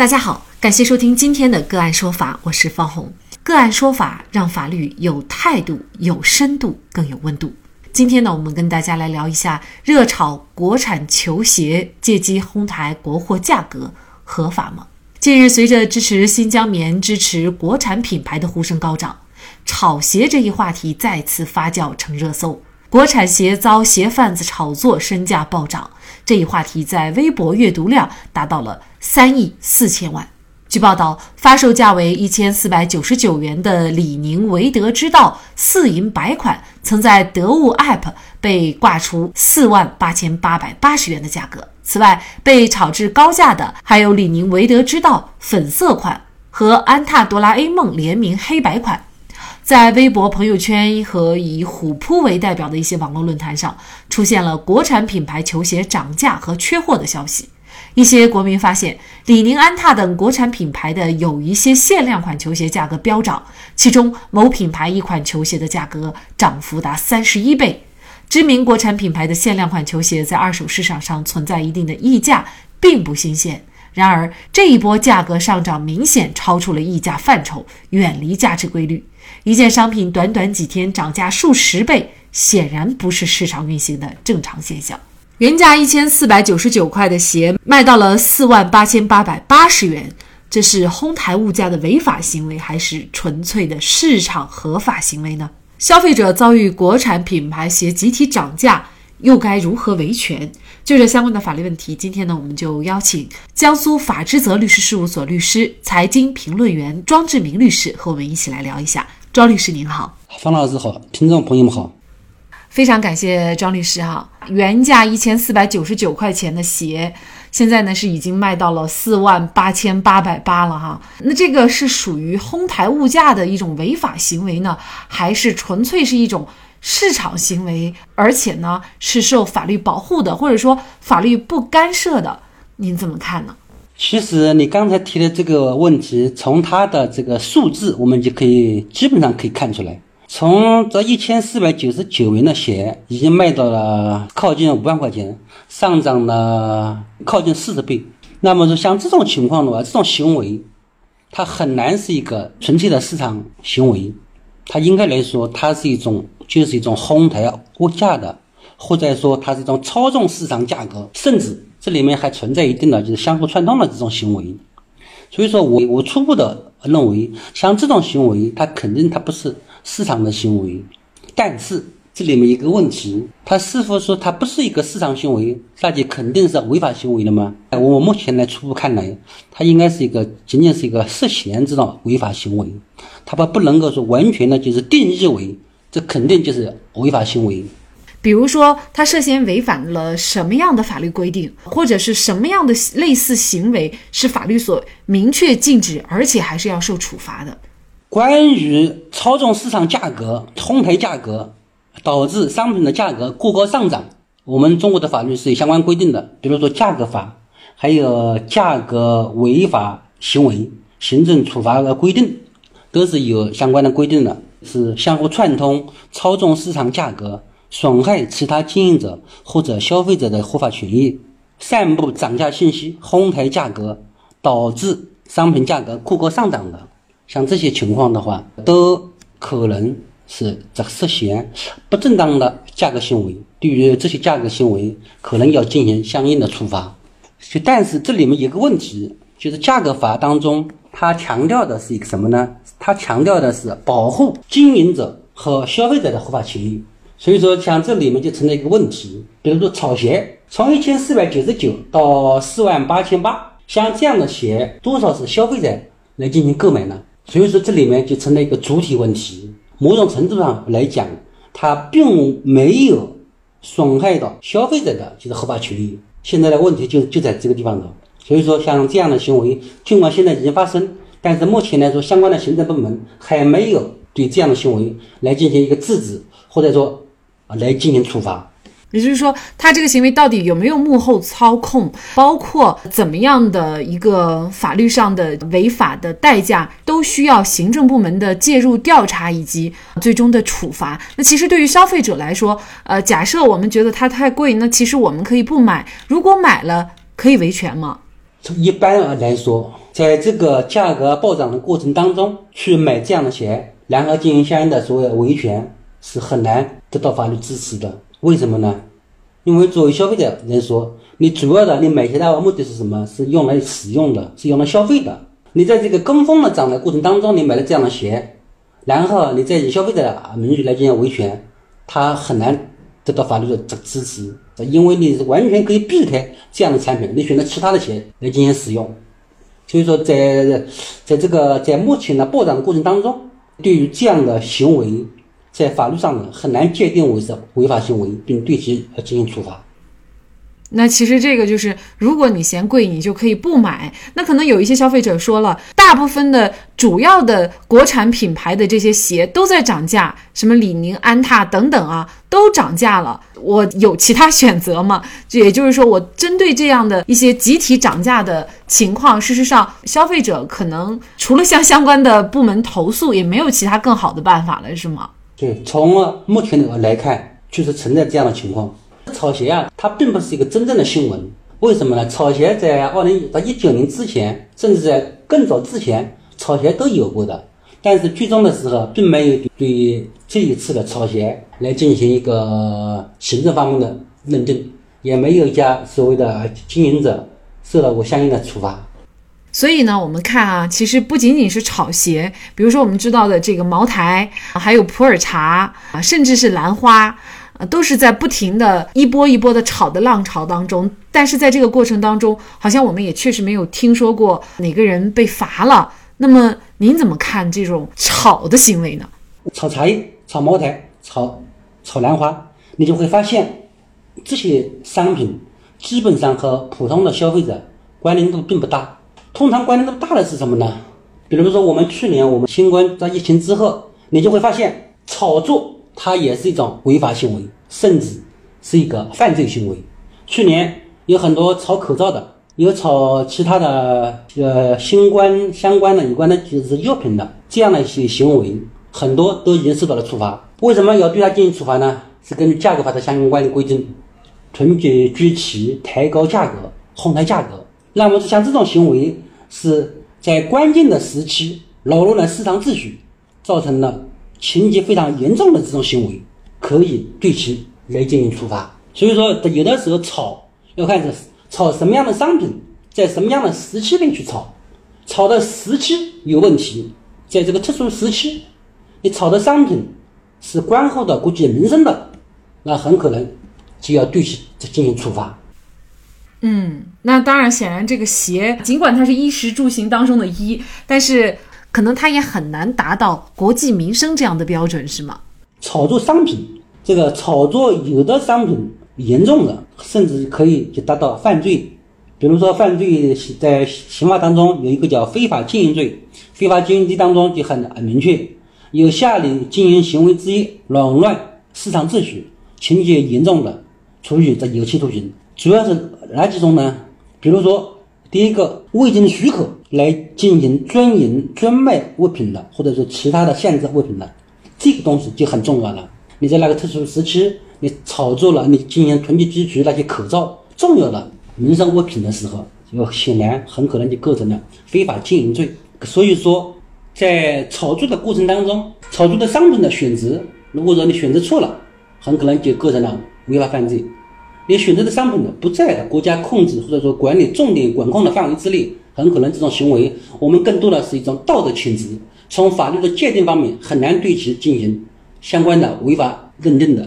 大家好，感谢收听今天的个案说法，我是方红。个案说法让法律有态度、有深度、更有温度。今天呢，我们跟大家来聊一下热炒国产球鞋借机哄抬国货价格合法吗？近日，随着支持新疆棉、支持国产品牌的呼声高涨，炒鞋这一话题再次发酵成热搜。国产鞋遭鞋贩子炒作，身价暴涨。这一话题在微博阅读量达到了三亿四千万。据报道，发售价为一千四百九十九元的李宁维德之道四银白款，曾在得物 App 被挂出四万八千八百八十元的价格。此外，被炒至高价的还有李宁维德之道粉色款和安踏哆啦 A 梦联名黑白款。在微博、朋友圈和以虎扑为代表的一些网络论坛上，出现了国产品牌球鞋涨价和缺货的消息。一些国民发现，李宁、安踏等国产品牌的有一些限量款球鞋价格飙涨，其中某品牌一款球鞋的价格涨幅达三十一倍。知名国产品牌的限量款球鞋在二手市场上存在一定的溢价，并不新鲜。然而，这一波价格上涨明显超出了溢价范畴，远离价值规律。一件商品短短几天涨价数十倍，显然不是市场运行的正常现象。原价一千四百九十九块的鞋卖到了四万八千八百八十元，这是哄抬物价的违法行为，还是纯粹的市场合法行为呢？消费者遭遇国产品牌鞋集体涨价，又该如何维权？就这相关的法律问题，今天呢，我们就邀请江苏法之泽律师事务所律师、财经评论员庄志明律师和我们一起来聊一下。庄律师您好，方老师好，听众朋友们好，非常感谢庄律师哈。原价一千四百九十九块钱的鞋，现在呢是已经卖到了四万八千八百八了哈。那这个是属于哄抬物价的一种违法行为呢，还是纯粹是一种市场行为，而且呢是受法律保护的，或者说法律不干涉的？您怎么看呢？其实你刚才提的这个问题，从它的这个数字，我们就可以基本上可以看出来，从这一千四百九十九元的鞋，已经卖到了靠近五万块钱，上涨了靠近四十倍。那么说像这种情况的话，这种行为，它很难是一个纯粹的市场行为，它应该来说，它是一种就是一种哄抬物价的，或者说它是一种操纵市场价格，甚至。这里面还存在一定的就是相互串通的这种行为，所以说我我初步的认为，像这种行为，它肯定它不是市场的行为，但是这里面一个问题，它是否说它不是一个市场行为，那就肯定是违法行为了吗？我目前来初步看来，它应该是一个仅仅是一个涉嫌这种违法行为，它不不能够说完全的就是定义为这肯定就是违法行为。比如说，他涉嫌违反了什么样的法律规定，或者是什么样的类似行为是法律所明确禁止，而且还是要受处罚的。关于操纵市场价格、哄抬价格，导致商品的价格过高上涨，我们中国的法律是有相关规定的，比如说价格法，还有价格违法行为行政处罚的规定，都是有相关的规定的，是相互串通操纵市场价格。损害其他经营者或者消费者的合法权益，散布涨价信息，哄抬价格，导致商品价格过高上涨的，像这些情况的话，都可能是这涉嫌不正当的价格行为。对于这些价格行为，可能要进行相应的处罚。就但是这里面有个问题，就是价格法当中，它强调的是一个什么呢？它强调的是保护经营者和消费者的合法权益。所以说，像这里面就成了一个问题，比如说炒鞋，从一千四百九十九到四万八千八，像这样的鞋，多少是消费者来进行购买呢？所以说，这里面就成了一个主体问题。某种程度上来讲，它并没有损害到消费者的就是合法权益。现在的问题就就在这个地方了。所以说，像这样的行为，尽管现在已经发生，但是目前来说，相关的行政部门还没有对这样的行为来进行一个制止，或者说。来进行处罚，也就是说，他这个行为到底有没有幕后操控，包括怎么样的一个法律上的违法的代价，都需要行政部门的介入调查以及最终的处罚。那其实对于消费者来说，呃，假设我们觉得它太贵，那其实我们可以不买。如果买了，可以维权吗？从一般来说，在这个价格暴涨的过程当中去买这样的鞋，然后进行相应的所谓维权，是很难得到法律支持的。为什么呢？因为作为消费者来说，你主要的你买鞋的目的是什么？是用来使用的，是用来消费的。你在这个跟风的涨的过程当中，你买了这样的鞋，然后你再以消费者的名义来进行维权，他很难得到法律的支支持。因为你是完全可以避开这样的产品，你选择其他的鞋来进行使用。所以说，在在这个在目前的暴涨的过程当中，对于这样的行为，在法律上呢很难界定为是违法行为，并对其进行处罚。那其实这个就是，如果你嫌贵，你就可以不买。那可能有一些消费者说了，大部分的主要的国产品牌的这些鞋都在涨价，什么李宁、安踏等等啊，都涨价了。我有其他选择吗？也就是说，我针对这样的一些集体涨价的情况，事实上，消费者可能除了向相关的部门投诉，也没有其他更好的办法了，是吗？对，从目前的来看，确实存在这样的情况。炒鞋啊，它并不是一个真正的新闻，为什么呢？炒鞋在二零到一九年之前，甚至在更早之前，炒鞋都有过的。但是最终的时候，并没有对这一次的炒鞋来进行一个行政方面的认定，也没有一家所谓的经营者受到过相应的处罚。所以呢，我们看啊，其实不仅仅是炒鞋，比如说我们知道的这个茅台，还有普洱茶啊，甚至是兰花啊。都是在不停的一波一波的炒的浪潮当中，但是在这个过程当中，好像我们也确实没有听说过哪个人被罚了。那么您怎么看这种炒的行为呢？炒茶叶、炒茅台、炒炒兰花，你就会发现这些商品基本上和普通的消费者关联度并不大。通常关联度大的是什么呢？比如说我们去年我们新冠在疫情之后，你就会发现炒作。它也是一种违法行为，甚至是一个犯罪行为。去年有很多炒口罩的，有炒其他的呃新冠相关的有关的就是药品的这样的一些行为，很多都已经受到了处罚。为什么要对它进行处罚呢？是根据价格法的相关规定，囤积居奇、抬高价格、哄抬价格。那么像这种行为是在关键的时期扰乱了市场秩序，造成了。情节非常严重的这种行为，可以对其来进行处罚。所以说，有的时候炒要看是炒什么样的商品，在什么样的时期内去炒，炒的时期有问题，在这个特殊时期，你炒的商品是关乎到国计民生的，那很可能就要对其进行处罚。嗯，那当然，显然这个鞋，尽管它是衣食住行当中的衣，但是。可能它也很难达到国计民生这样的标准，是吗？炒作商品，这个炒作有的商品严重的，甚至可以就达到犯罪。比如说，犯罪在刑法当中有一个叫非法经营罪，非法经营罪当中就很很明确，有下列经营行为之一扰乱市场秩序，情节严重的，处以这有期徒刑。主要是哪几种呢？比如说，第一个未经许可。来进行专营专卖物品的，或者是其他的限制物品的，这个东西就很重要了。你在那个特殊时期，你炒作了，你进行囤积居奇那些口罩重要的民生物品的时候，就显然很可能就构成了非法经营罪。所以说，在炒作的过程当中，炒作的商品的选择，如果说你选择错了，很可能就构成了违法犯罪。你选择的商品呢，不在国家控制或者说管理重点管控的范围之内。很可能这种行为，我们更多的是一种道德谴责，从法律的界定方面很难对其进行相关的违法认定的。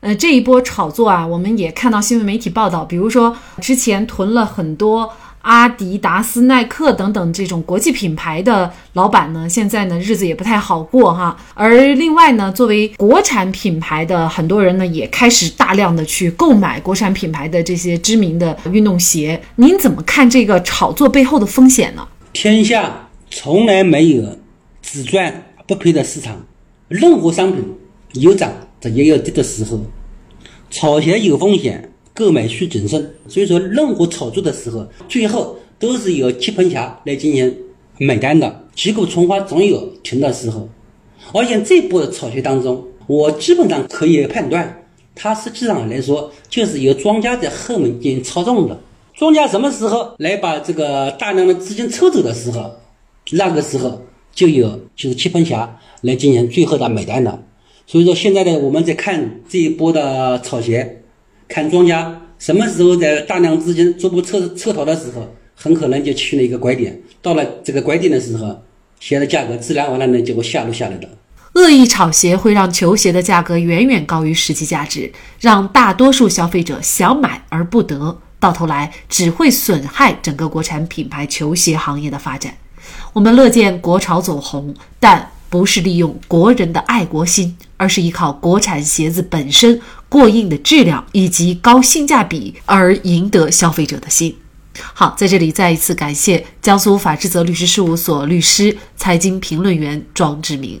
呃，这一波炒作啊，我们也看到新闻媒体报道，比如说之前囤了很多。阿迪达斯、耐克等等这种国际品牌的老板呢，现在呢日子也不太好过哈。而另外呢，作为国产品牌的很多人呢，也开始大量的去购买国产品牌的这些知名的运动鞋。您怎么看这个炒作背后的风险呢？天下从来没有只赚不赔的市场，任何商品有涨也有跌的时候，炒鞋有风险。购买需谨慎，所以说任何炒作的时候，最后都是由接盘侠来进行买单的。击鼓传花总有停的时候，而且这波的炒鞋当中，我基本上可以判断，它实际上来说就是由庄家在后面进行操纵的。庄家什么时候来把这个大量的资金抽走的时候，那个时候就有就是接盘侠来进行最后的买单了。所以说现在呢，我们在看这一波的炒鞋，看庄家什么时候在大量资金逐步撤撤逃的时候，很可能就去了一个拐点。到了这个拐点的时候，鞋的价格自然而然的就会下落下来的。恶意炒鞋会让球鞋的价格远远高于实际价值，让大多数消费者想买而不得，到头来只会损害整个国产品牌球鞋行业的发展。我们乐见国潮走红，但不是利用国人的爱国心，而是依靠国产鞋子本身过硬的质量以及高性价比而赢得消费者的心。好，在这里再一次感谢江苏法制泽律师事务所律师、财经评论员庄志明。